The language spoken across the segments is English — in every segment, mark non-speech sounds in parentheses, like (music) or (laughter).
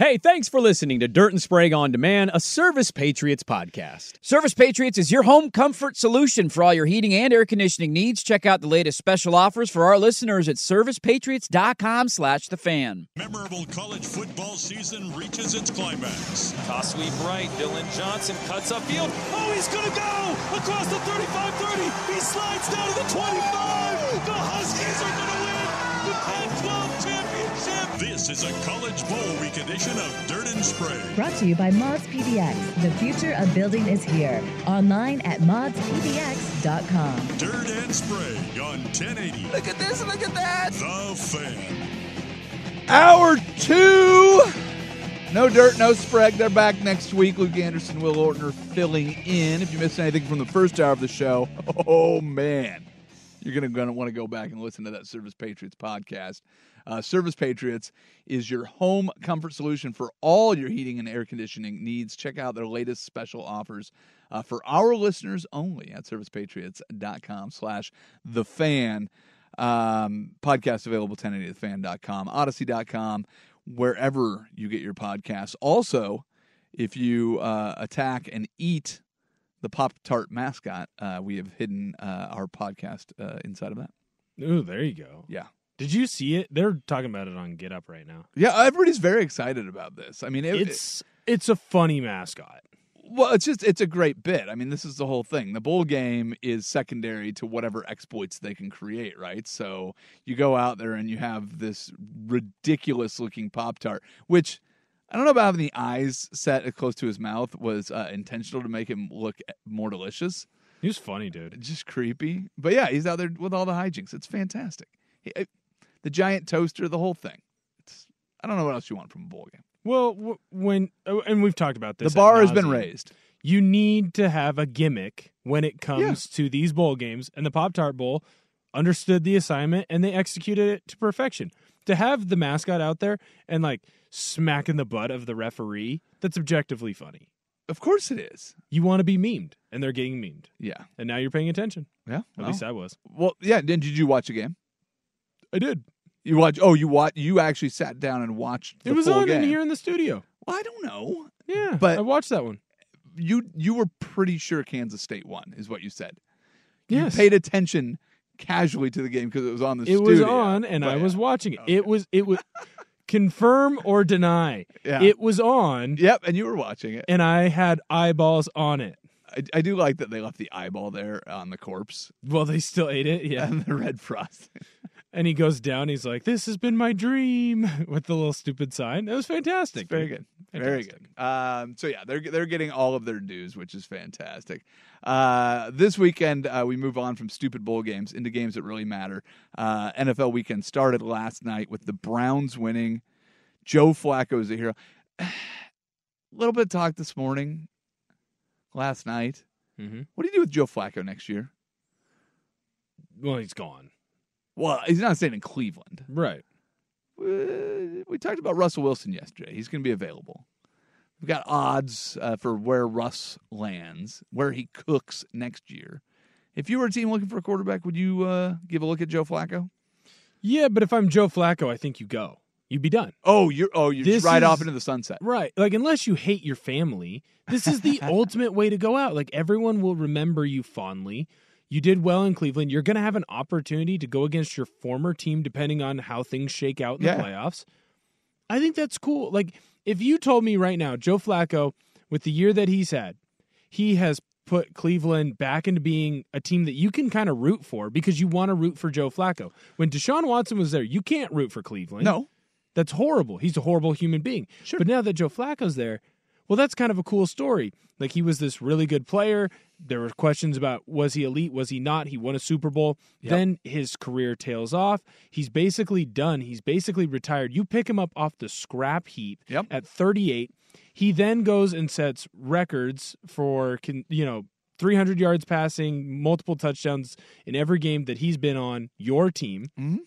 Hey, thanks for listening to Dirt and Sprague on Demand, a Service Patriots podcast. Service Patriots is your home comfort solution for all your heating and air conditioning needs. Check out the latest special offers for our listeners at servicepatriots.com slash the fan. Memorable college football season reaches its climax. Toss sweep right. Dillon Johnson cuts upfield. Oh, he's going to go across the 35-30. He slides down to the 25. The Huskies are going to win the Pac-12 championship. This is a College Bowl week edition of Dirt and Sprague. Brought to you by Mods PDX. The future of building is here. Online at modspdx.com. Dirt and Sprague on 1080. Look at this. Look at that. The Fan. Hour two. No dirt, no Sprague. They're back next week. Luke Anderson, Will Ortner filling in. If you missed anything from the first hour of the show, (laughs) oh man, you're gonna, gonna want to go back and listen to that Service Patriots podcast. Uh, Service Patriots is your home comfort solution for all your heating and air conditioning needs. Check out their latest special offers uh, for our listeners only at servicepatriots.com slash the fan. Um, podcast available 1080thefan.com, audacy.com, wherever you get your podcasts. Also, if you uh, attack and eat the Pop Tart mascot, uh, we have hidden uh, our podcast uh, inside of that. Ooh, there you go. Yeah. Did you see it? They're talking about it on Get Up right now. Yeah, everybody's very excited about this. I mean, it, It's it's a funny mascot. Well, it's just it's a great bit. I mean, this is the whole thing. The bowl game is secondary to whatever exploits they can create, right? So you go out there and you have this ridiculous looking Pop Tart, which I don't know about having the eyes set close to his mouth was uh, intentional to make him look more delicious. He was funny, dude. Just creepy, but yeah, he's out there with all the hijinks. It's fantastic. He, the giant toaster, the whole thing. It's I don't know what else you want from a bowl game. Well, when oh, and we've talked about this. the bar has been raised. You need to have a gimmick when it comes to these bowl games, and the Pop Tart Bowl understood the assignment and they executed it to perfection. To have the mascot out there and like smacking the butt of the referee, that's objectively funny. Of course it is. You want to be memed, and they're getting memed, Yeah. and now you're paying attention. Yeah. At least I was. Well, yeah. Did, did you watch a game? I did. You watch? Oh, you watch? You actually sat down and watched. The it was on in here in the studio. Well, I don't know. Yeah, But- I watched that one. You you were pretty sure Kansas State won, is what you said. Yes. You paid attention casually to the game because it was on the. Studio. It was on, and I oh, was yeah. watching it. It was it was (laughs) confirm or deny. Yeah. It was on, Yep, and you were watching it. and I had eyeballs on it. I, I do like that they left the eyeball there on the corpse Well, they still ate it, yeah. (laughs) and the red frost. (laughs) And he goes down. He's like, "This has been my dream," (laughs) with the little stupid sign. It was fantastic. Very good. Very good. Um, so yeah, they're they're getting all of their dues, which is fantastic. Uh, this weekend, uh, we move on from stupid bowl games into games that really matter. Uh, NFL weekend started last night with the Browns winning. Joe Flacco is a hero. A (sighs) little bit of talk this morning, last night. Mhm. What do you do with Joe Flacco next year? Well, he's gone. Well, he's not staying in Cleveland. Right. Uh, we talked about Russell Wilson yesterday. He's going to be available. We've got odds uh, for where Russ lands, where he cooks next year. If you were a team looking for a quarterback, would you uh, give a look at Joe Flacco? Yeah, but if I'm Joe Flacco, I think you go. You'd be done. Oh, you're oh you're This right off into the sunset. Right. Like, unless you hate your family, this is the (laughs) ultimate way to go out. Like, everyone will remember you fondly. You did well in Cleveland. You're going to have an opportunity to go against your former team depending on how things shake out in Yeah. the playoffs. I think that's cool. Like, if you told me right now, Joe Flacco, with the year that he's had, he has put Cleveland back into being a team that you can kind of root for because you want to root for Joe Flacco. When Deshaun Watson was there, you can't root for Cleveland. No. That's horrible. He's a horrible human being. Sure. But now that Joe Flacco's there, well, that's kind of a cool story. Like he was this really good player. There were questions about was he elite, was he not? He won a Super Bowl. Yep. Then his career tails off. He's basically done. He's basically retired. You pick him up off the scrap heap Yep. at 38. He then goes and sets records for can you know 300 yards passing, multiple touchdowns in every game that he's been on your team. Mhm.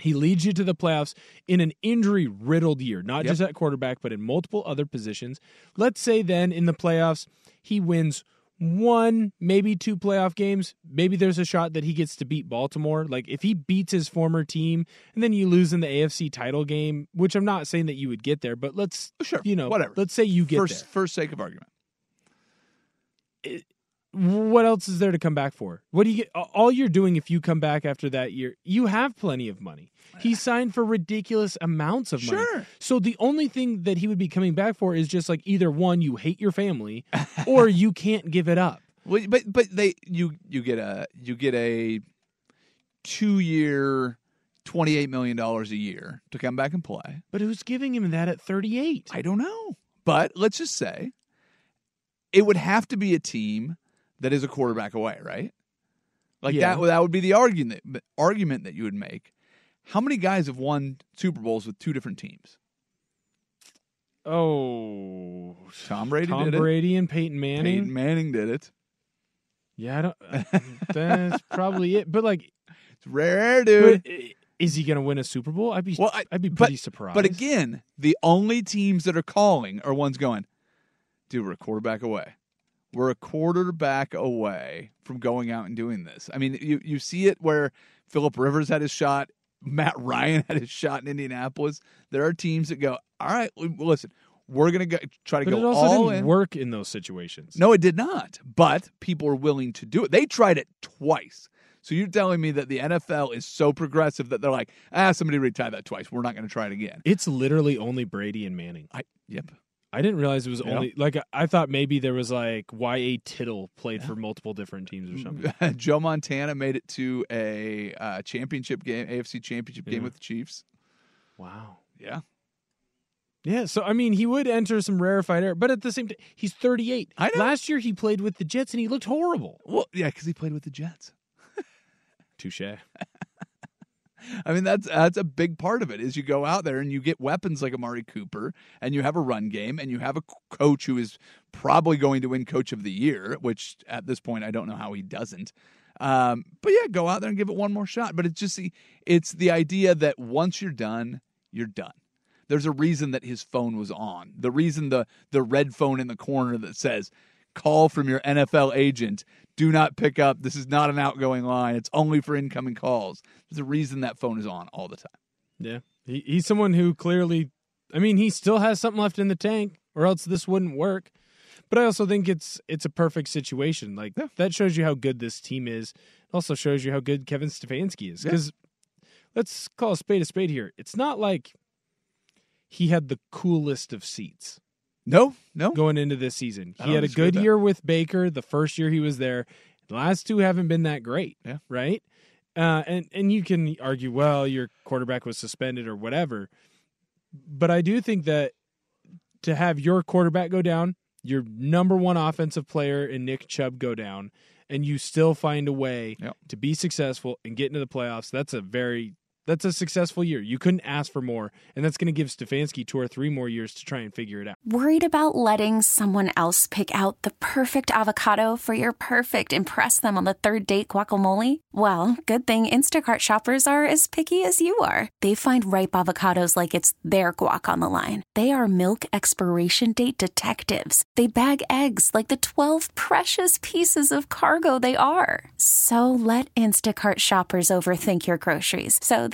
He leads you to the playoffs in an injury riddled year, not Yep. just at quarterback, but in multiple other positions. Let's say then in the playoffs, he wins one, maybe two playoff games. Maybe there's a shot that he gets to beat Baltimore. Like if he beats his former team and then you lose in the AFC title game, which I'm not saying that you would get there, but let's, oh, Sure. you know, Whatever. let's say you get for, there. for sake of argument. What else is there to come back for? What do you get? All you're doing if you come back after that year, you have plenty of money. He signed for ridiculous amounts of money. Sure. So the only thing that he would be coming back for is just like either one, you hate your family, or (laughs) you can't give it up. Well, but but they you you get a you get a two year, twenty eight million dollars a year to come back and play. But who's giving him that at 38? I don't know, but let's just say it would have to be a team that is a quarterback away, right? Like Yeah. that. That would be the argument argument that you would make. How many guys have won Super Bowls with two different teams? Oh, Tom Brady Tom did it. Brady and Peyton Manning. Peyton Manning did it. Yeah, I don't. (laughs) that's probably it. But like, It's rare, dude. but, uh, is he going to win a Super Bowl? I'd be. Well, I- I'd be but- pretty surprised. But again, the only teams that are calling are ones going, dude, we're a quarterback away. We're a quarterback away from going out and doing this. I mean, you, you see it where Philip Rivers had his shot, Matt (laughs) Ryan had his shot in Indianapolis. There are teams that go, all right, listen, we're going to go, try to But go it also all didn't in. work in those situations. No, it did not. But people are willing to do it. They tried it twice. So you're telling me that the NFL is so progressive that they're like, ah, somebody tried that twice. We're not going to try it again. It's literally only Brady and Manning. I yep. I didn't realize it was Yeah. only like I- thought maybe there was like Y.A. Tittle played for multiple different teams or something. (laughs) Joe Montana made it to a uh, championship game, AFC championship game with the Chiefs. Wow. Yeah. Yeah, so I mean, he would enter some rarefied air, but at the same time, he's 38. I know. Last year he played with the Jets and he looked horrible. Well, yeah, because he played with the Jets. (laughs) Touche. I mean, that's that's a big part of it. Is you go out there and you get weapons like Amari Cooper, and you have a run game, and you have a coach who is probably going to win Coach of the Year. Which at this point, I don't know how he doesn't. Um, but yeah, go out there and give it one more shot. But it's just the it's the idea that once you're done, you're done. There's a reason that his phone was on. The reason the the red phone in the corner that says call from your NFL agent. Do not pick up. This is not an outgoing line. It's only for incoming calls. There's a reason that phone is on all the time. Yeah. He, he's someone who clearly, I mean, he still has something left in the tank, or else this wouldn't work. But I also think it's it's a perfect situation. Like Yeah. that shows you how good this team is. It also shows you how good Kevin Stefanski is. Yeah. Because let's call a spade a spade here. It's not like he had the coolest of seats No, no. going into this season. I He had a good that. year with Baker the first year he was there. The last two haven't been that great. Yeah. Right? Uh, and and you can argue, well, your quarterback was suspended or whatever. But I do think that to have your quarterback go down, your number one offensive player in Nick Chubb go down, and you still find a way Yep. to be successful and get into the playoffs, that's a very that's a successful year. You couldn't ask for more, and that's going to give Stefanski two or three more years to try and figure it out. Worried about letting someone else pick out the perfect avocado for your perfect impress them on the third date guacamole? Well, good thing Instacart shoppers are as picky as you are. They find ripe avocados like it's their guac on the line. They are milk expiration date detectives. They bag eggs like the 12 precious pieces of cargo they are. So let Instacart shoppers overthink your groceries so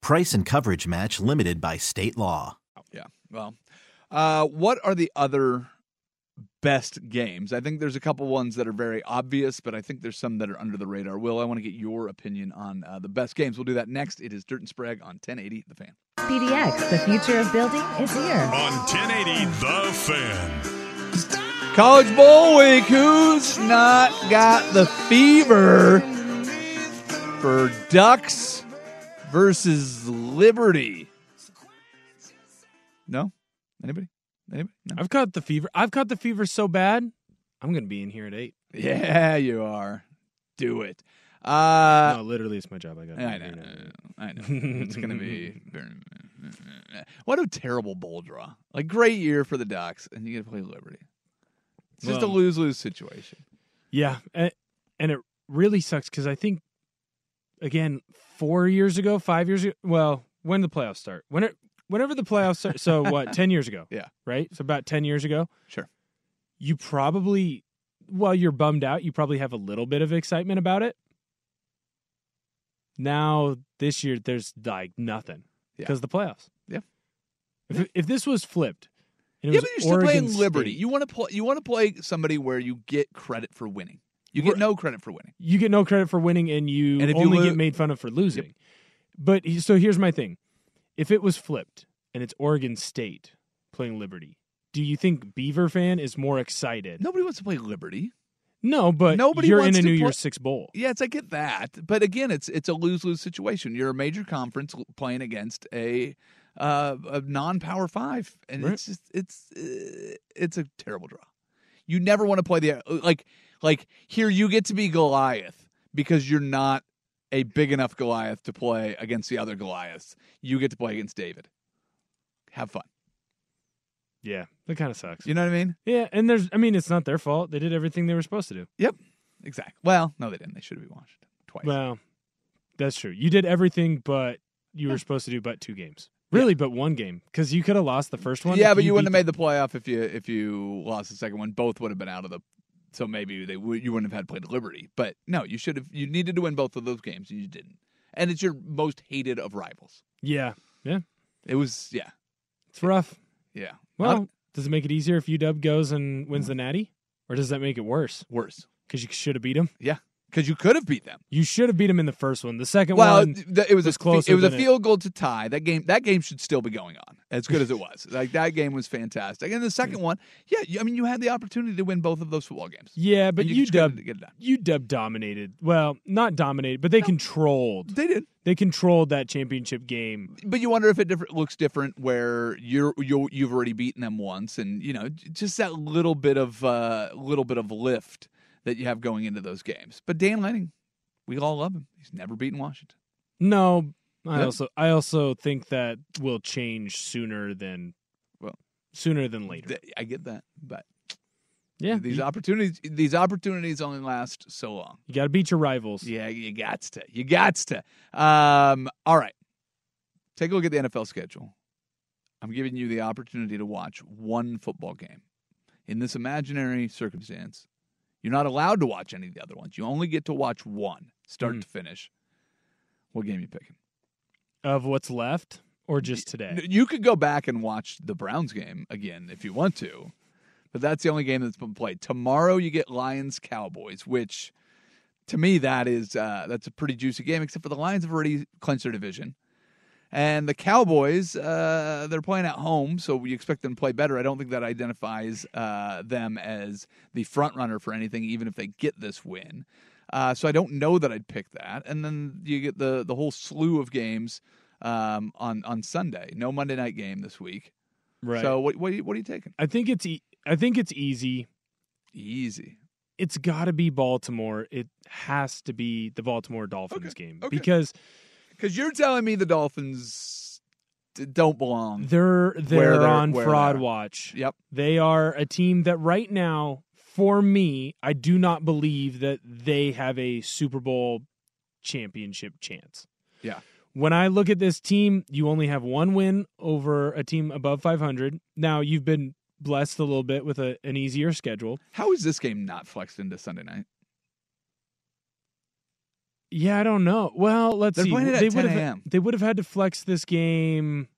Price and coverage match limited by state law. Yeah. Well, uh, what are the other best games? I think there's a couple ones that are very obvious, but I think there's some that are under the radar. Will, I want to get your opinion on uh, the best games. We'll do that next. It is Dirt and Sprague on 1080 The Fan. PDX, the future of building is here. On 1080 The Fan. College Bowl Week. Who's not got the fever for Ducks versus Liberty? No? Anybody? Anybody? No. I've caught the fever. I've caught the fever so bad. I'm going to be in here at eight. Yeah, you are. Do it. Uh, no, literally, it's my job. I got. I know, I (laughs) know. It's going to be very. (laughs) What a terrible bowl draw! Like great year for the Ducks, and you get to play Liberty. It's just Well, a lose lose situation. Yeah, and, and it really sucks because I think, again, four years ago, five years ago. Well, when the playoffs start, when it, whenever the playoffs start. So what? (laughs) Ten years ago. Yeah. Right. So about ten years ago. Sure. You probably, while you're bummed out, you probably have a little bit of excitement about it. Now this year, there's like nothing Yeah. because the playoffs. Yeah. If if this was flipped, Yeah, but you're still Oregon playing Liberty. State, You want to play. You want to play somebody where you get credit for winning. You get no credit for winning. you get no credit for winning and you And if you only lo- get made fun of for losing. But he- so here's my thing. If it was flipped and it's Oregon State playing Liberty, do you think Beaver fan is more excited? Nobody wants to play Liberty. No, but Nobody you're in wants a to New play- Year's Six bowl. Yes, I get that, but again, it's it's a lose lose situation. You're a major conference l- playing against a uh, a non power five, and Right. it's just it's uh, it's a terrible draw. You never want to play the like like here. You get to be Goliath because you're not a big enough Goliath to play against the other Goliaths. You get to play against David. Have fun. Yeah, that kind of sucks. You know what I mean? Yeah, and there's I mean it's not their fault. They did everything they were supposed to do. Yep. Exactly. Well, no, they didn't. They should have been watched twice. Well, that's true. You did everything but you were supposed to do but two games. Really, but one game because you could have lost the first one. yeah, but you, wouldn't have made the playoff if you if you lost the second one. Both would have been out of the. So maybe they would you wouldn't have had played Liberty. But no, you should have. You needed to win both of those games, and you didn't. And it's your most hated of rivals. Yeah, yeah, It was yeah, it's rough. yeah. Well, Not does it make it easier if UW goes and wins the Natty, or does that make it worse? worse. Because you should have beat him. Yeah, because you could have beat them. You should have beat them in the first one. The second Well, one, th- it was, was a closer It was a than it- field goal to tie that game. That game should still be going on as good as it was. (laughs) like that game was fantastic. And the second one, yeah, you, I mean, you had the opportunity to win both of those football games. yeah, but you just UW couldn't get it done. UW dominated. Well, not dominated, but they controlled. They did. They controlled that championship game. but you wonder if it different, looks different where you're you you've already beaten them once, and you know just that little bit of uh, little bit of lift that you have going into those games. But Dan Lanning, we all love him. He's never beaten Washington. No, I also I also think that will change sooner than Well, sooner than later. Th- I get that, but yeah, these you, opportunities these opportunities only last so long. you got to beat your rivals. Yeah, you got to. You got to. Um, all right. Take a look at the NFL schedule. I'm giving you the opportunity to watch one football game. In this imaginary circumstance, you're not allowed to watch any of the other ones. You only get to watch one, start Mhm. to finish. What game you picking? Of what's left, or just today? You could go back and watch the Browns game again if you want to, but that's the only game that's been played. Tomorrow you get Lions Cowboys, which to me that is uh, that's a pretty juicy game. Except for the Lions have already clinched their division, And the Cowboys, uh, they're playing at home, so we expect them to play better. I don't think that identifies uh, them as the front runner for anything, even if they get this win. Uh, so I don't know that I'd pick that. And then you get the the whole slew of games um, on on Sunday. No Monday night game this week. Right. So what what are you, what are you taking? I think it's e- I think it's easy. Easy. It's got to be Baltimore. It has to be the Baltimore Dolphins game okay. because Because you're telling me the Dolphins d- don't belong. they're they're, they're- on fraud they're- watch. Yep. They are a team that right now, for me, I do not believe that they have a Super Bowl championship chance. Yeah. When I look at this team, you only have one win over a team above 500. Now, you've been blessed a little bit with a, an easier schedule. How is this game not flexed into Sunday night? Yeah, I don't know. Well, let's They're see. playing it at they 10 would have a.m.. they would have had to flex this game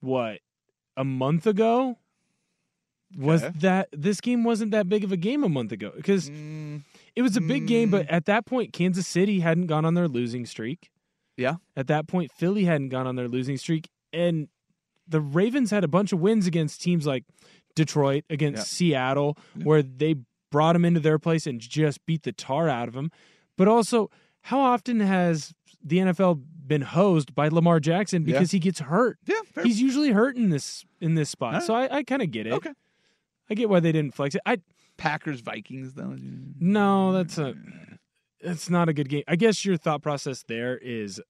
what? A month ago? Was Okay. that this game wasn't that big of a game a month ago because Mm, it was a big game, but at that point, Kansas City hadn't gone on their losing streak. yeah. At that point, Philly hadn't gone on their losing streak, and the Ravens had a bunch of wins against teams like Detroit, against Yeah. Seattle, where they brought them into their place and just beat the tar out of them. But also, how often has the NFL been hosed by Lamar Jackson Yeah. because he gets hurt? Yeah. Fair. He's usually hurt in this in this spot, All so I, I kind of get it. Okay. I get why they didn't flex it. I Packers Vikings though. no, that's a that's not a good game. I guess your thought process there is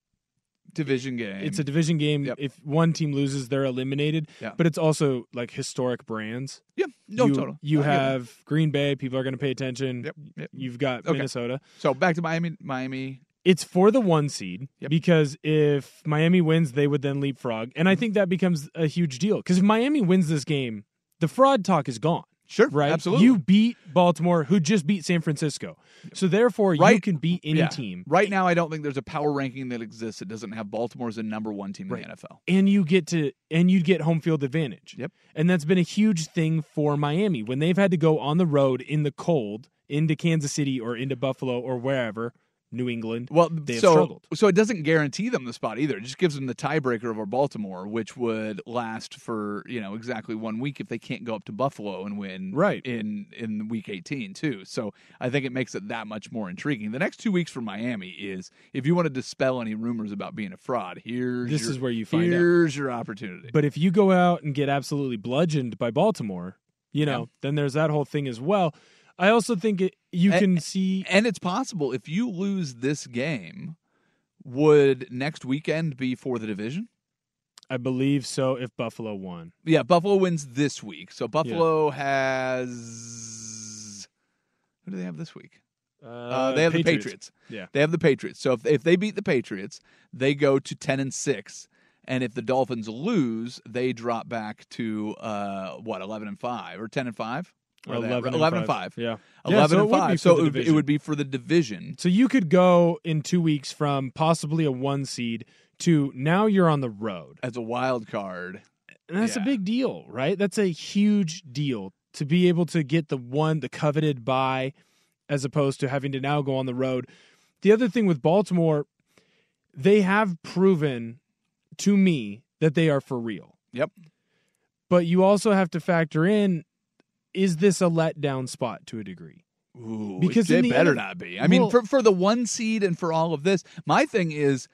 Division game. it's a division game. Yep. If one team loses, they're eliminated. Yeah. But it's also like historic brands. yeah. No you, total. You have Green Bay. People are going to pay attention. Yep, yep. You've got Okay. Minnesota. So back to Miami. Miami. It's for the one seed Yep. because if Miami wins, they would then leapfrog, and I mm-hmm. think that becomes a huge deal. Because if Miami wins this game, the fraud talk is gone. Sure. Right? Absolutely. You beat Baltimore, who just beat San Francisco. So therefore, you can beat any Yeah. team. Right now, I don't think there's a power ranking that exists that doesn't have Baltimore as a number one team in the NFL. and you get to and you get home field advantage. Yep. And that's been a huge thing for Miami when they've had to go on the road in the cold into Kansas City or into Buffalo or wherever, New England. Well, they have so struggled. so it doesn't guarantee them the spot either. It just gives them the tiebreaker over Baltimore, which would last for you know exactly one week if they can't go up to Buffalo and win Right. in in week eighteen too. So I think it makes it that much more intriguing. The next two weeks for Miami is if you want to dispel any rumors about being a fraud, here's This your- is where you find out. here's your opportunity. But if you go out and get absolutely bludgeoned by Baltimore, you know, Yeah. then there's that whole thing as well. I also think it, you A- can see and it's possible if you lose this game, would next weekend be for the division? I believe so if Buffalo won. Yeah, Buffalo wins this week. So Buffalo has who do they have this week? Uh, they have the Patriots. Yeah. They have the Patriots. So if if they beat the Patriots, they go to ten and six. And if the Dolphins lose, they drop back to uh, what eleven and five or ten and five? Or 11 and 11 and five. 5. Yeah. eleven Yeah, so and it would be So it would, it would be for the division. So you could go in two weeks from possibly a one seed to now you're on the road. as a wild card. And that's Yeah. a big deal, right? That's a huge deal to be able to get the one, the coveted buy, as opposed to having to now go on the road. The other thing with Baltimore, they have proven to me that they are for real. Yep. But you also have to factor in is this a letdown spot to a degree? Ooh, Because it better not be. I mean, for for the one seed and for all of this, my thing is,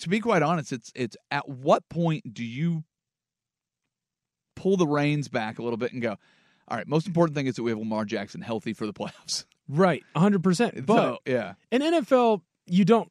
to be quite honest, it's it's at what point do you pull the reins back a little bit and go, all right, most important thing is that we have Lamar Jackson healthy for the playoffs. Right, 100%. But so, yeah, in NFL, you don't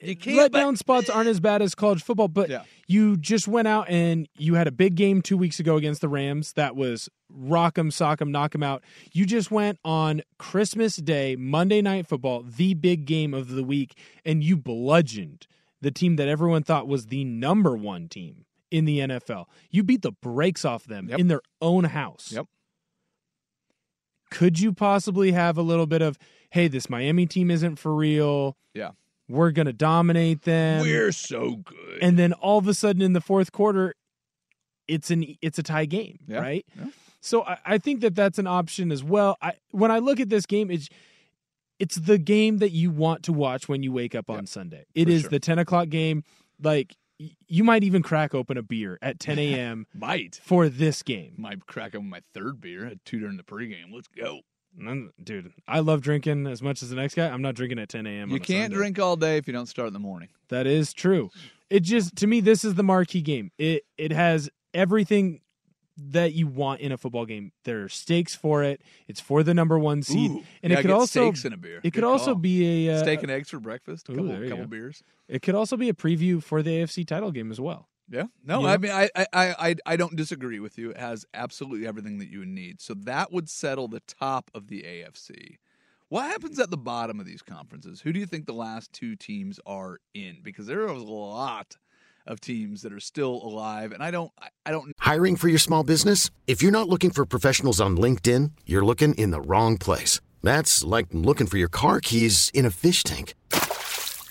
you can't let but- down spots aren't as bad as college football, but Yeah. you just went out and you had a big game two weeks ago against the Rams. That was rock 'em, sock 'em, knock 'em out. You just went on Christmas Day, Monday Night Football, the big game of the week, and you bludgeoned the team that everyone thought was the number one team in the NFL. You beat the brakes off them Yep. in their own house. Yep. Could you possibly have a little bit of, hey, this Miami team isn't for real? Yeah. We're going to dominate them. We're so good. and then all of a sudden in the fourth quarter it's an it's a tie game Yeah, right yeah. so I, I think that that's an option as well I when I look at this game it's it's the game that you want to watch when you wake up on Sunday It is sure. the 10 o'clock game like you might even crack open a beer at (laughs) 10 a.m. Might. for this game. Might crack open my third beer. at two during the pregame. Let's go. Dude, I love drinking as much as the next guy. I'm not drinking at 10 a.m. You can't Sunday. drink all day if you don't start in the morning. That is true. It just to me, this is the marquee game. It it has everything that you want in a football game. There are stakes for it. It's for the number one seed, Ooh, and it could also steaks and a beer. It could Good also be a uh, Steak and eggs for breakfast. A couple, couple beers. It could also be a preview for the AFC title game as well. Yeah. No, You I know? mean, I, I, I, I- I don't disagree with you. It has absolutely everything that you need. So that would settle the top of the AFC. What happens at the bottom of these conferences? Who do you think the last two teams are in? Because there are a lot of teams that are still alive, and I don't, I, I don't. Hiring for your small business? If you're not looking for professionals on LinkedIn, you're looking in the wrong place. That's like looking for your car keys in a fish tank.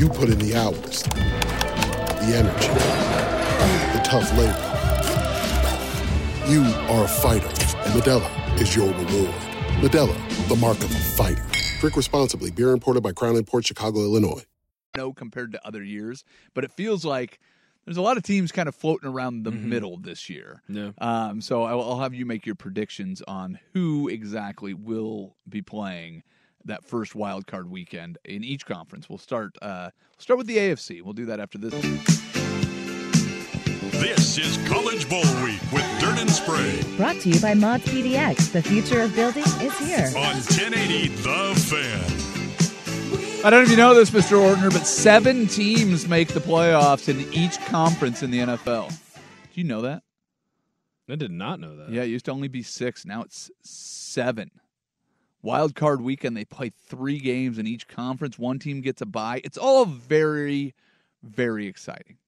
You put in the hours, the energy, the tough labor. You are a fighter, and Modelo is your reward. Modelo, the mark of a fighter. Drink responsibly. Beer imported by Crown Port Chicago, Illinois. No, compared to other years, but it feels like there's a lot of teams kind of floating around the middle this year. Yeah. Um, so I'll, I'll have you make your predictions on who exactly will be playing that first wild card weekend in each conference. We'll start. Uh, we'll start with the AFC. We'll do that after this. This is College Bowl Week with Dirt and Sprague Brought to you by Mods PDX. The future of building is here. on 1080 The Fan. I don't know if you know this, Mr. Ortner, but seven teams make the playoffs in each conference in the NFL. Do you know that? I did not know that. Yeah, it used to only be six. Now it's seven. Wild card weekend, they play three games in each conference. One team gets a bye. It's all very, very exciting.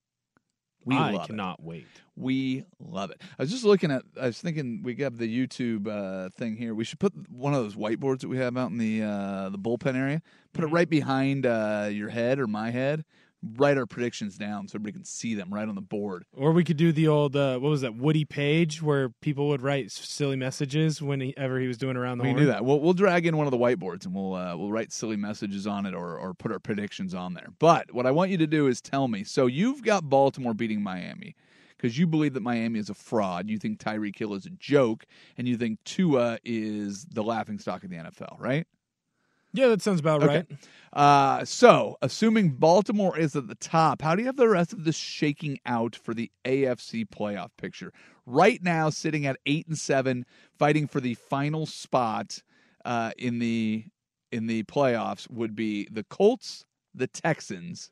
We I love it. cannot wait. We love it. I was just looking at. I was thinking we have the YouTube uh, thing here. We should put one of those whiteboards that we have out in the uh, the bullpen area. Put it right behind uh, your head or my head. Write our predictions down so everybody can see them right on the board. Or we could do the old uh, what was that Woody Paige where people would write silly messages whenever he was doing around the We horn. do that. We'll we'll drag in one of the whiteboards and we'll uh, we'll write silly messages on it or or put our predictions on there. But what I want you to do is tell me. So you've got Baltimore beating Miami because you believe that Miami is a fraud. You think Tyreek Hill is a joke, and you think Tua is the laughing stock of the NFL, right? Yeah, that sounds about Okay. right. Uh, so, assuming Baltimore is at the top, how do you have the rest of this shaking out for the AFC playoff picture? Right now, sitting at eight and seven, fighting for the final spot uh, in the in the playoffs would be the Colts, the Texans,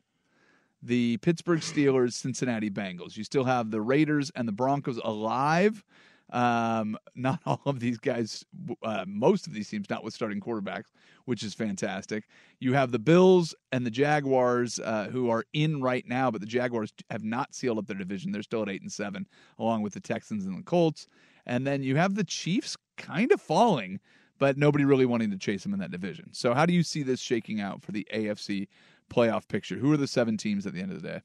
the Pittsburgh Steelers, Cincinnati Bengals. You still have the Raiders and the Broncos alive. Um, not (laughs) all of these guys, uh, most of these teams not with starting quarterbacks, which is fantastic. You have the Bills and the Jaguars, uh, who are in right now, but the Jaguars have not sealed up their division. They're still at eight and seven, along with the Texans and the Colts. And then you have the Chiefs kind of falling, but nobody really wanting to chase them in that division. So, how do you see this shaking out for the AFC playoff picture? Who are the seven teams at the end of the day?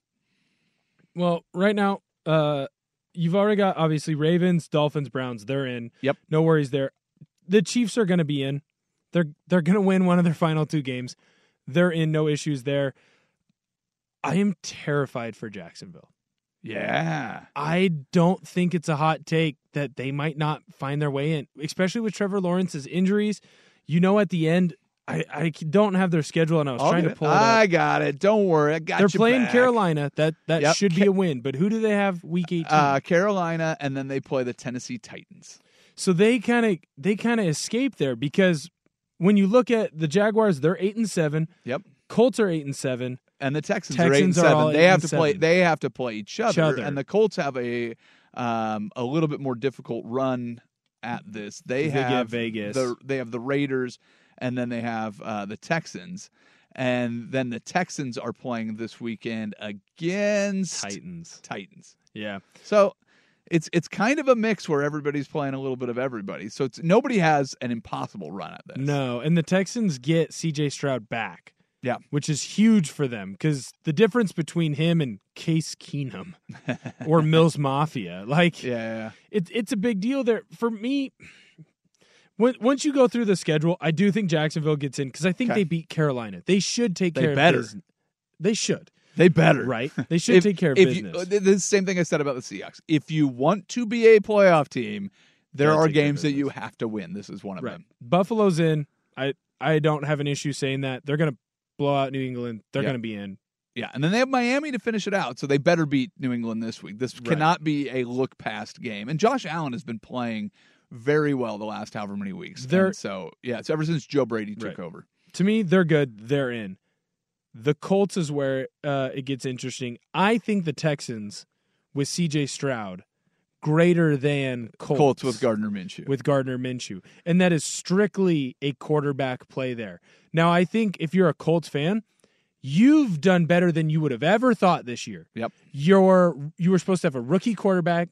Well, right now, uh, you've already got obviously Ravens, Dolphins, Browns. They're in. Yep. No worries there. The Chiefs are going to be in. They're they're going to win one of their final two games. They're in. No issues there. I am terrified for Jacksonville. Yeah. I don't think it's a hot take that they might not find their way in, especially with Trevor Lawrence's injuries. You know, at the end, I, I don't have their schedule, and I was I'll trying to pull it up. I got it. Don't worry. I got They're playing back. Carolina. That that Yep. should be a win. But who do they have week eighteen? Uh, Carolina, and then they play the Tennessee Titans. so they kind of they kind of escape there because when you look at the Jaguars, they're eight and seven. Yep. Colts are eight and seven. And the Texans, are eight and Texans seven. They have to play. They have to play each other, other. and the Colts have a um, a little bit more difficult run at this. They 'Cause they have Vegas. The, they have the Raiders, and then they have uh, the Texans, and then the Texans are playing this weekend against Titans. Titans. Yeah. So it's it's kind of a mix where everybody's playing a little bit of everybody. So it's nobody has an impossible run at this. No, and the Texans get C.J. Stroud back. Yeah. which is huge for them because the difference between him and Case Keenum (laughs) or Mills Mafia, like, Yeah, yeah, yeah. it, it's a big deal there for me. When, once you go through the schedule, I do think Jacksonville gets in because I think Okay. they beat Carolina. They should take They care better. of business. They should. They better. Right? (laughs) They should If- take care of if you- business. uh, the same thing I said about the Seahawks. If you want to be a playoff team, there are take care of games that you have to win. This is one of Right. them. Buffalo's in. I I don't have an issue saying that. They're going to blow out New England. They're Yeah. going to be in. Yeah, and then they have Miami to finish it out, so they better beat New England this week. This Right. cannot be a look past game. And Josh Allen has been playing very well the last however many weeks. They're- And so yeah, it's ever since Joe Brady took Right. over. To me, they're good. They're in. The Colts is where uh, it gets interesting. I think the Texans with C.J. Stroud greater than Colts, Colts with Gardner Minshew. with Gardner Minshew, and that is strictly a quarterback play there. Now, I think if you're a Colts fan, you've done better than you would have ever thought this year. Yep. You're you were supposed to have a rookie quarterback.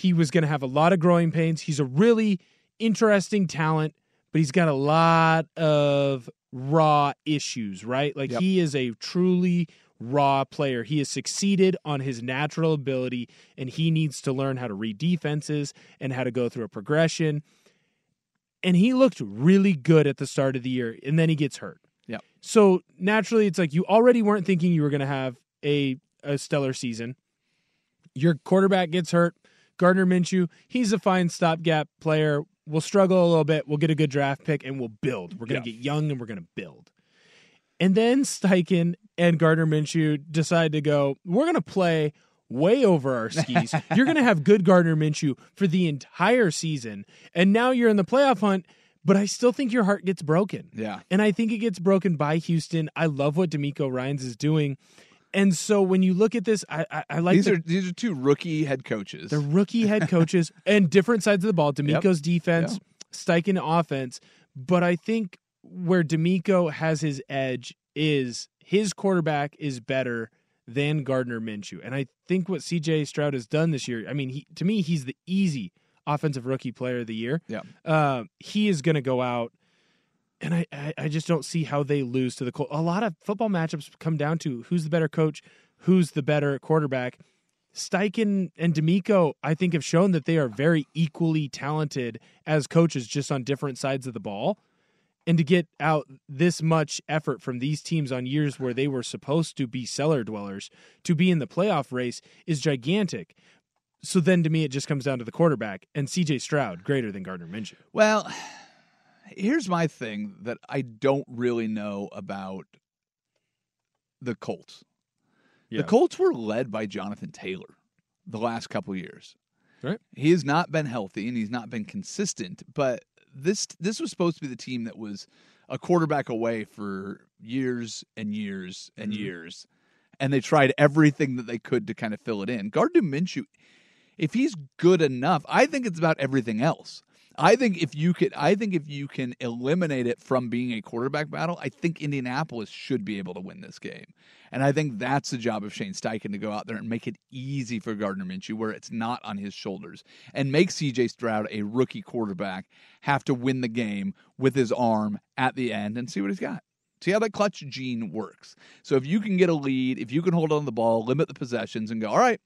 He was going to have a lot of growing pains. He's a really interesting talent, but he's got a lot of raw issues, right? Like Yep. he is a truly raw player. He has succeeded on his natural ability and he needs to learn how to read defenses and how to go through a progression. And he looked really good at the start of the year and then he gets hurt. Yep. So naturally, it's like you already weren't thinking you were going to have a, a stellar season. Your quarterback gets hurt. Gardner Minshew, he's a fine stopgap player. We'll struggle a little bit. We'll get a good draft pick and we'll build. We're going to Yeah. get young and we're going to build. And then Steichen and Gardner Minshew decide to go, we're going to play way over our skis. (laughs) you're going to have good Gardner Minshew for the entire season. And now you're in the playoff hunt, but I still think your heart gets broken. Yeah. And I think it gets broken by Houston. I love what DeMeco Ryans is doing. And so when you look at this, I, I, I like these the, are these are two rookie head coaches. the rookie head (laughs) coaches and different sides of the ball. DeMeco's defense, Steichen offense. But I think where DeMeco has his edge is his quarterback is better than Gardner Minshew. And I think what CJ Stroud has done this year, I mean, he, to me, he's the easy offensive rookie player of the year. Yeah. Uh, he is going to go out. And I, I, I just don't see how they lose to the Colts. A lot of football matchups come down to who's the better coach, who's the better quarterback. Steichen and DeMeco, I think, have shown that they are very equally talented as coaches, just on different sides of the ball. And to get out this much effort from these teams on years where they were supposed to be cellar dwellers to be in the playoff race is gigantic. So then to me, it just comes down to the quarterback and CJ Stroud greater than Gardner Minshew. Well, here's my thing that I don't really know about the Colts. Yeah. The Colts were led by Jonathan Taylor the last couple years. Right. He has not been healthy and he's not been consistent, but this this was supposed to be the team that was a quarterback away for years and years and Mm-hmm. years. And they tried everything that they could to kind of fill it in. Gardner Minshew, if he's good enough, I think it's about everything else. I think if you could, I think if you can eliminate it from being a quarterback battle, I think Indianapolis should be able to win this game. And I think that's the job of Shane Steichen to go out there and make it easy for Gardner Minshew, where it's not on his shoulders, and make C.J. Stroud, a rookie quarterback, have to win the game with his arm at the end and see what he's got. See how that clutch gene works. So if you can get a lead, if you can hold on to the ball, limit the possessions, and go, all right,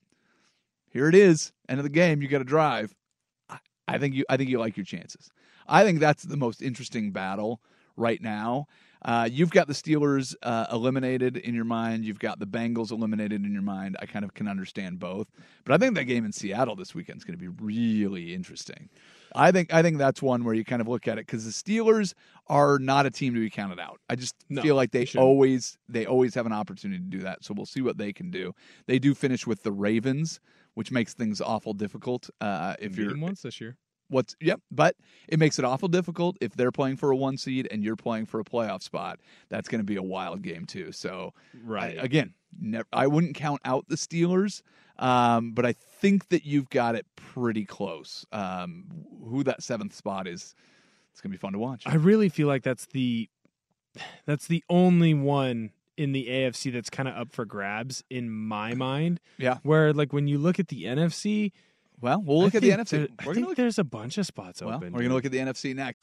here it is, end of the game, you got to drive. I- think you, I think you like your chances. I think that's the most interesting battle right now. Uh, you've got the Steelers uh, eliminated in your mind. You've got the Bengals eliminated in your mind. I kind of can understand both, but I think that game in Seattle this weekend is going to be really interesting. I think I think that's one where you kind of look at it because the Steelers are not a team to be counted out. I just No, feel like they they always they always have an opportunity to do that. So we'll see what they can do. They do finish with the Ravens, which makes things awful difficult. Uh, if Beat you're them once this year. what's yep, but it makes it awful difficult if they're playing for a one seed and you're playing for a playoff spot. That's going to be a wild game too. So Right. I- again, never, I wouldn't count out the Steelers, um, but I think that you've got it pretty close. Um, who that seventh spot is, it's going to be fun to watch. I really feel like that's the that's the only one in the AFC that's kind of up for grabs in my uh, mind. Yeah. Where like when you look at the NFC, well, we'll look I at the NFC. there- We're I gonna think look- there's a bunch of spots well, open. we're going to look at the NFC next.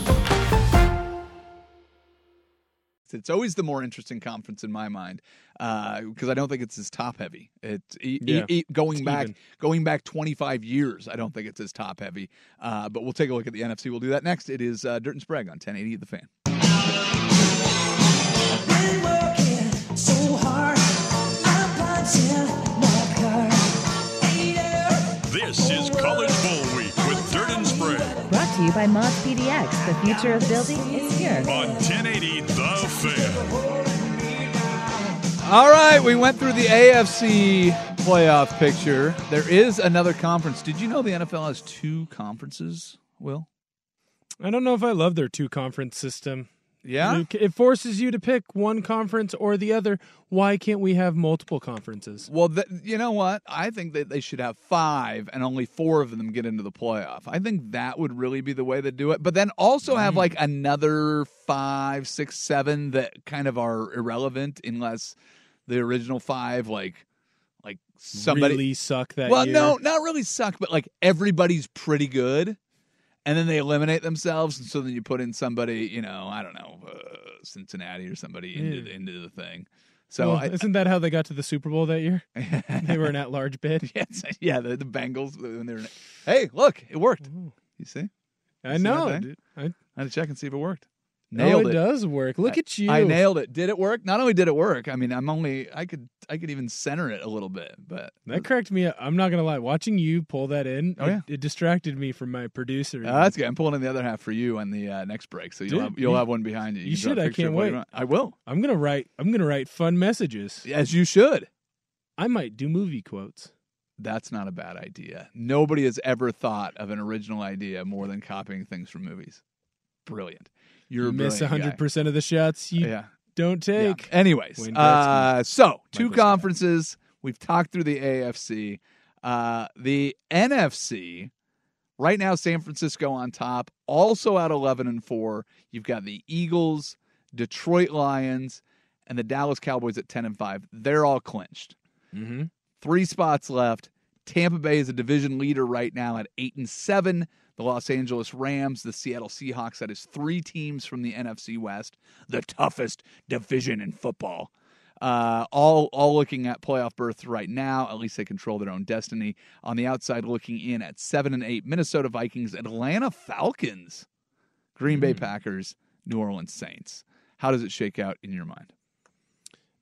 It's always the more interesting conference in my mind because I don't think it's as top heavy. It's e- e- Yeah, e- going it's back even. going back 25 years. I don't think it's as top heavy. Uh, but we'll take a look at the NFC. We'll do that next. It is uh, Dirt and Sprague on 1080 The Fan. This is College Bowl you by Mods PDX. The future of building is here. on 1080 The Fan. All right, we went through the AFC playoff picture. There is another conference. Did you know the NFL has two conferences? Will? I don't know if I love their two conference system. Yeah? You- It forces you to pick one conference or the other. Why can't we have multiple conferences? Well, th- you know what? I think that they should have five and only four of them get into the playoff. I think that would really be the way to do it. But then also have like another five, six, seven that kind of are irrelevant unless the original five, like, like somebody really suck that well, year. no, not really suck, but like everybody's pretty good, and then they eliminate themselves, and so then you put in somebody, you know, I don't know, uh, Cincinnati or somebody into Yeah. the, into the thing. So Well, I, isn't that how they got to the Super Bowl that year? (laughs) they were an at-large (laughs) bid. yes, yeah, the, the Bengals when they were. Hey, look, it worked. You see? I see know. I had to check and see if it worked. No, Nailed it, it. does work. Look I- at you. I nailed it. Did it work? Not only did it work, I mean, I'm only I could I could even center it a little bit, but That cracked me up. I'm not gonna lie. Watching you pull that in, Oh, it, yeah. it distracted me from my producer. Uh, that's good. I'm pulling in the other half for you on the uh, next break, so you'll Dude, have, you'll you- have one behind you. you a should. I can't you wait. I will, I'm gonna write. I'm gonna write fun messages. as you should. I might do movie quotes. That's not a bad idea. Nobody has ever thought of an original idea more than copying things from movies. Brilliant. You're you a miss 100 percent of the shots you Yeah. don't Yeah. take. Anyways, uh, so two Michael Scott. conferences. We've talked through the AFC. Uh, the NFC. Right now, San Francisco on top, also at eleven and four. You've got the Eagles, Detroit Lions, and the Dallas Cowboys at ten and five. They're all clinched. Mm-hmm. Three spots left. Tampa Bay is a division leader right now at eight and seven. The Los Angeles Rams, the Seattle Seahawks. That is three teams from the NFC West, the toughest division in football. Uh, all all looking at playoff berths right now. At least they control their own destiny. On the outside, looking in at seven and eight, Minnesota Vikings, Atlanta Falcons, Green Bay Packers, New Orleans Saints. How does it shake out in your mind?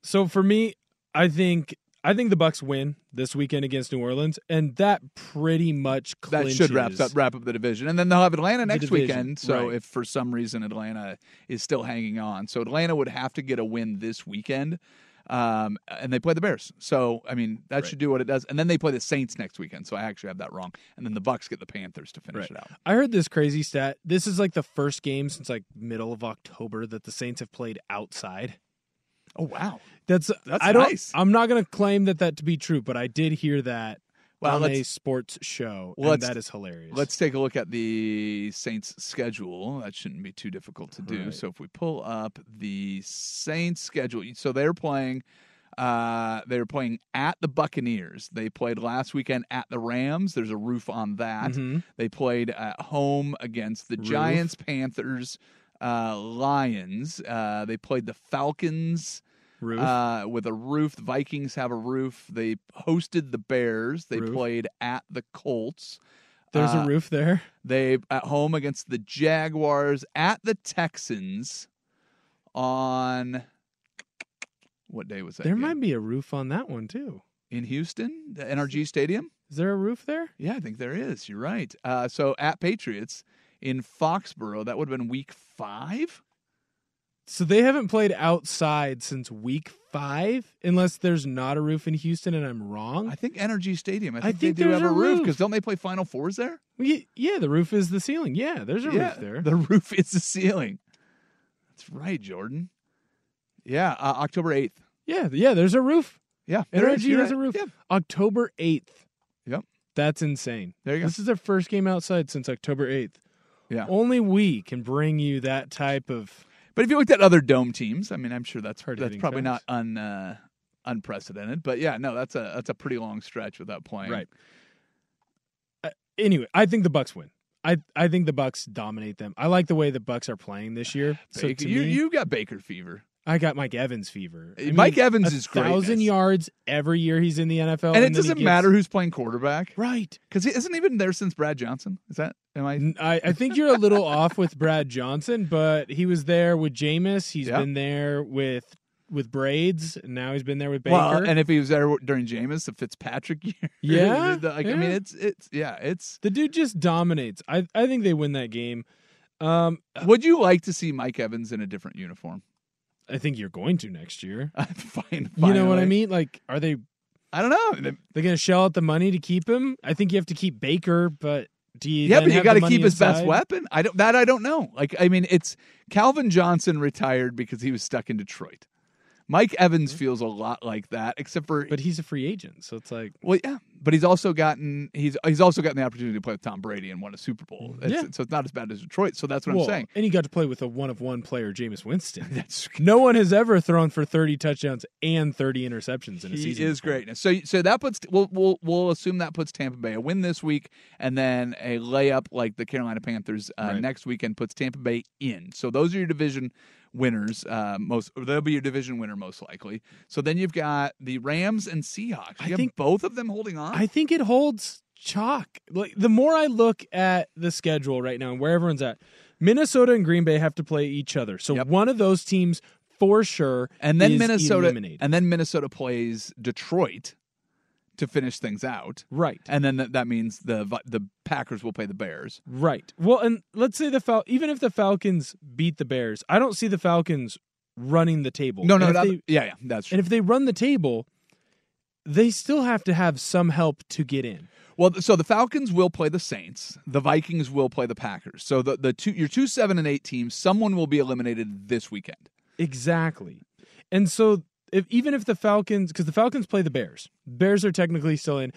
So for me, I think I think the Bucks win this weekend against New Orleans, and that pretty much that should wrap up wrap up the division, and then they'll have Atlanta next division, weekend. So right. if for some reason Atlanta is still hanging on, so Atlanta would have to get a win this weekend, um, and they play the Bears. So I mean that should do what it does, and then they play the Saints next weekend. So I actually have that wrong, and then the Bucks get the Panthers to finish Right. it out. I heard this crazy stat. This is like the first game since like middle of October that the Saints have played outside. Oh wow, That's That's I don't. nice. I'm not going to claim that that to be true, but I did hear that Well, on a sports show, Well, and that is hilarious. Let's take a look at the Saints schedule. That shouldn't be too difficult to do. Right. So if we pull up the Saints schedule, so they're playing uh they're playing at the Buccaneers. They played last weekend at the Rams. There's a roof on that. Mhm. They played at home against the Roof. Giants, Panthers, uh, Lions. Uh, they played the Falcons. Uh, with a roof. The Vikings have a roof. They hosted the Bears. They Roof. played at the Colts. There's Uh, a roof there. They at home against the Jaguars, at the Texans on what day was that? There game? might be a roof on that one too. in Houston, the NRG Stadium. Is there a roof there? Yeah, I think there is. You're right. Uh, so at Patriots in Foxborough, that would have been week five. So they haven't played outside since week five, unless there's not a roof in Houston and I'm wrong. I think NRG Stadium. I I think, think they do have a roof because don't they play Final Fours there? Yeah, the roof is the ceiling. Yeah, there's a yeah, roof there. The (laughs) roof is the ceiling. That's right, Jordan. Yeah, uh, October eighth. yeah, yeah, there's a roof. Yeah, NRG has a roof. Yeah. October 8th. Yep. That's insane. There you go. This is their first game outside since October 8th. Yeah. Only we can bring you that type of. But if you looked at other dome teams, I mean, I'm sure that's that's probably not un uh, unprecedented. But yeah, no, that's a that's a pretty long stretch without playing. Right. Uh, anyway, I think the Bucks win. I I think the Bucks dominate them. I like the way the Bucks are playing this year. (sighs) So Baker, to you me, you got Baker fever, I got Mike Evans fever. I Mike mean, Evans a is thousand yards every year he's in the NFL, and it doesn't gets- matter who's playing quarterback, right? Because he isn't even there since Brad Johnson. Is that am I? I think you're a little (laughs) off with Brad Johnson, but he was there with Jameis. He's Yeah. been there with with Brady, and now he's been there with Baker. Well, and if he was there during Jameis, the Fitzpatrick (laughs) year, Yeah, (laughs) like I mean, it's it's yeah, it's. the dude just dominates. I I think they win that game. Um, Would you like to see Mike Evans in a different uniform? I think you're going to next year. (laughs) Fine, You know what I mean? Like, are they I don't know. they're going to shell out the money to keep him? I think you have to keep Baker, but do you? Yeah, but you got to keep his best weapon. I don't that I don't know. Like I mean, it's Calvin Johnson retired because he was stuck in Detroit. Mike Evans feels a lot like that, except for But he's a free agent, so it's like well, yeah. But he's also gotten he's he's also gotten the opportunity to play with Tom Brady and won a Super Bowl. It's- Yeah. So it's not as bad as Detroit. So that's what Well, I'm saying. And he got to play with a one of one player, Jameis Winston. (laughs) That's (laughs) no one has ever thrown for 30 touchdowns and 30 interceptions in a he season. is before. greatness. So so that puts we'll we'll we'll assume that puts Tampa Bay a win this week, and then a layup like the Carolina Panthers uh, Right. next weekend puts Tampa Bay in. So those are your division winners. Uh, most they'll be your division winner most likely. So then you've got the Rams and Seahawks. You I think- both of them holding on. I think it holds chalk. Like the more I look at the schedule right now and where everyone's at, Minnesota and Green Bay have to play each other. So one of those teams for sure and then Minnesota eliminated. and then Minnesota plays Detroit to finish things out. Right. And then that, that means the the Packers will play the Bears. Right. Well, and let's say the Fal- even if the Falcons beat the Bears, I don't see the Falcons running the table. No, no, that- they- yeah, yeah, that's true. And if they run the table, they still have to have some help to get in. Well, so the Falcons will play the Saints. The Vikings will play the Packers. So the, the two your two seven and eight teams, someone will be eliminated this weekend. Exactly. And so if even if the Falcons because the Falcons play the Bears. Bears are technically still in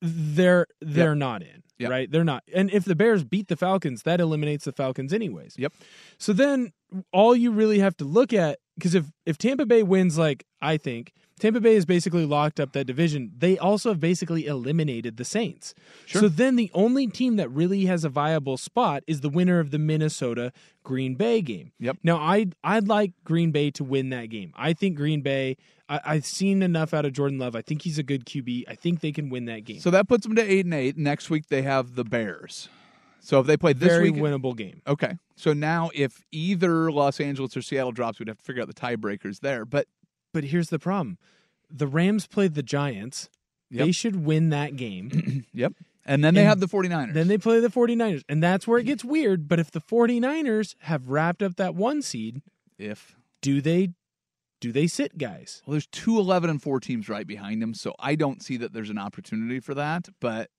they're they're Yep. not in. Yep. Right? They're not. And if the Bears beat the Falcons, that eliminates the Falcons anyways. Yep. So then all you really have to look at because if if Tampa Bay wins like I think Tampa Bay has basically locked up that division. They also have basically eliminated the Saints. Sure. So then the only team that really has a viable spot is the winner of the Minnesota Green Bay game. Yep. Now I'd I'd like Green Bay to win that game. I think Green Bay. I, I've seen enough out of Jordan Love. I think he's a good QB. I think they can win that game. So that puts them to eight and eight. Next week they have the Bears. So if they play this Very week, winnable game. Okay. So now if either Los Angeles or Seattle drops, we'd have to figure out the tiebreakers there. But But here's the problem: the Rams played the Giants. Yep. They should win that game. (clears throat) yep. And then they And have the 49ers. Then they play the 49ers. And that's where it gets weird. But if the 49ers have wrapped up that one seed, if do they do they sit guys? Well, there's two 11 and 4 teams right behind them, so I don't see that there's an opportunity for that. But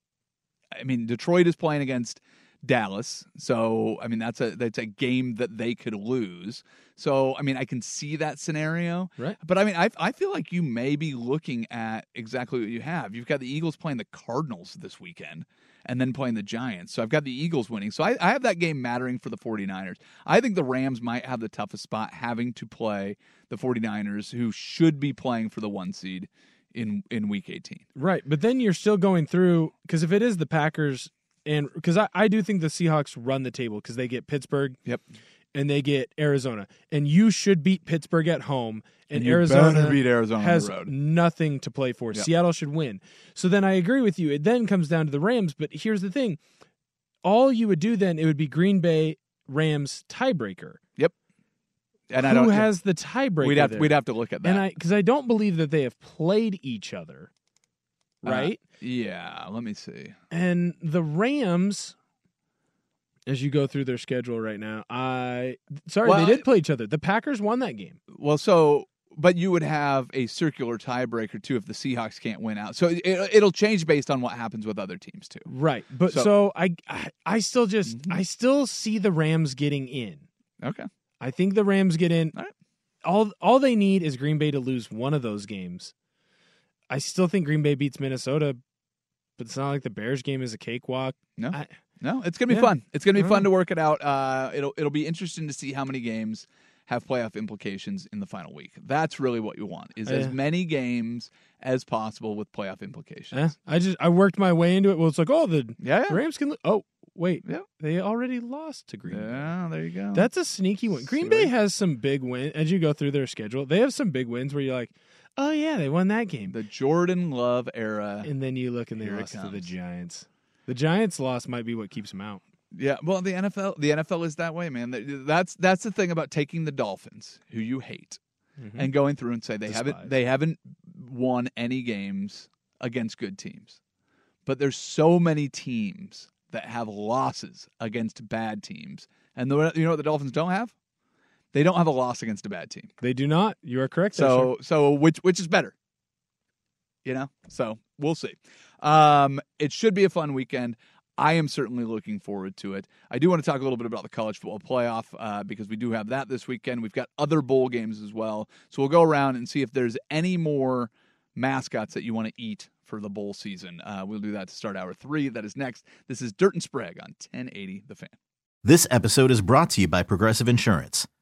I mean, Detroit is playing against Dallas, so I mean that's a that's a game that they could lose. So I mean, I can see that scenario. Right. But I mean, I I feel like you may be looking at exactly what you have. You've got the Eagles playing the Cardinals this weekend. And then playing the Giants. So I've got the Eagles winning. So I, I have that game mattering for the 49ers. I think the Rams might have the toughest spot having to play the 49ers, who should be playing for the one seed in in week 18. Right. But then you're still going through because if it is the Packers and because I, I do think the Seahawks run the table because they get Pittsburgh. Yep. and they get Arizona, and you should beat Pittsburgh at home, and, And Arizona beat Arizona on the has road. nothing to play for. Yep. Seattle should win. So then I agree with you. It then comes down to the Rams, but here's the thing: all you would do then it would be Green Bay Rams tiebreaker. Yep. And Who I don't has the tiebreaker? We'd have there? we'd have to look at that. and I because I don't believe that they have played each other, Uh, right? yeah. Let me see. And the Rams, as you go through their schedule right now, I sorry Well, they did play each other. The Packers won that game. Well, so but you would have a circular tiebreaker too if the Seahawks can't win out. So it, it'll change based on what happens with other teams too. Right. But so, So- I, I I still just I still see the Rams getting in. Okay. I think the Rams get in. All all they need is Green Bay to lose one of those games. I still think Green Bay beats Minnesota, but it's not like the Bears game is a cakewalk. No. I, No, it's gonna be Yeah. fun. It's gonna be fun to work it out. Uh, it'll it'll be interesting to see how many games have playoff implications in the final week. That's really what you want is as many games as possible with playoff implications. I just I worked my way into it. Well, it's like oh the Yeah, yeah. Rams can. Oh wait, Yeah. they already lost to Green Bay. Yeah, there you go. That's a sneaky one. Green Bay has some big wins as you go through their schedule. They have some big wins where you're like, oh yeah, they won that game. the Jordan Love era. And then you look and they Here it lost to the comes. Giants. The Giants loss might be what keeps them out. Yeah, well, the NFL, the NFL is that way, man. That- That's that's the thing about taking the Dolphins, who you hate, Mm-hmm. and going through and say they Despise. haven't they haven't won any games against good teams, but there's so many teams that have losses against bad teams, and the, you know what the Dolphins don't have? They don't have a loss against a bad team. They do not. You are correct. there, So so which which is better? You know? So we'll see. Um it should be a fun weekend. I am certainly looking forward to it. I do want to talk a little bit about the college football playoff uh, because we do have that this weekend. We've got other bowl games as well. So we'll go around and see if there's any more mascots that you want to eat for the bowl season. Uh, we'll do that to start hour three. That is next. This is Dirt and Sprague on 1080 The Fan. This episode is brought to you by Progressive Insurance.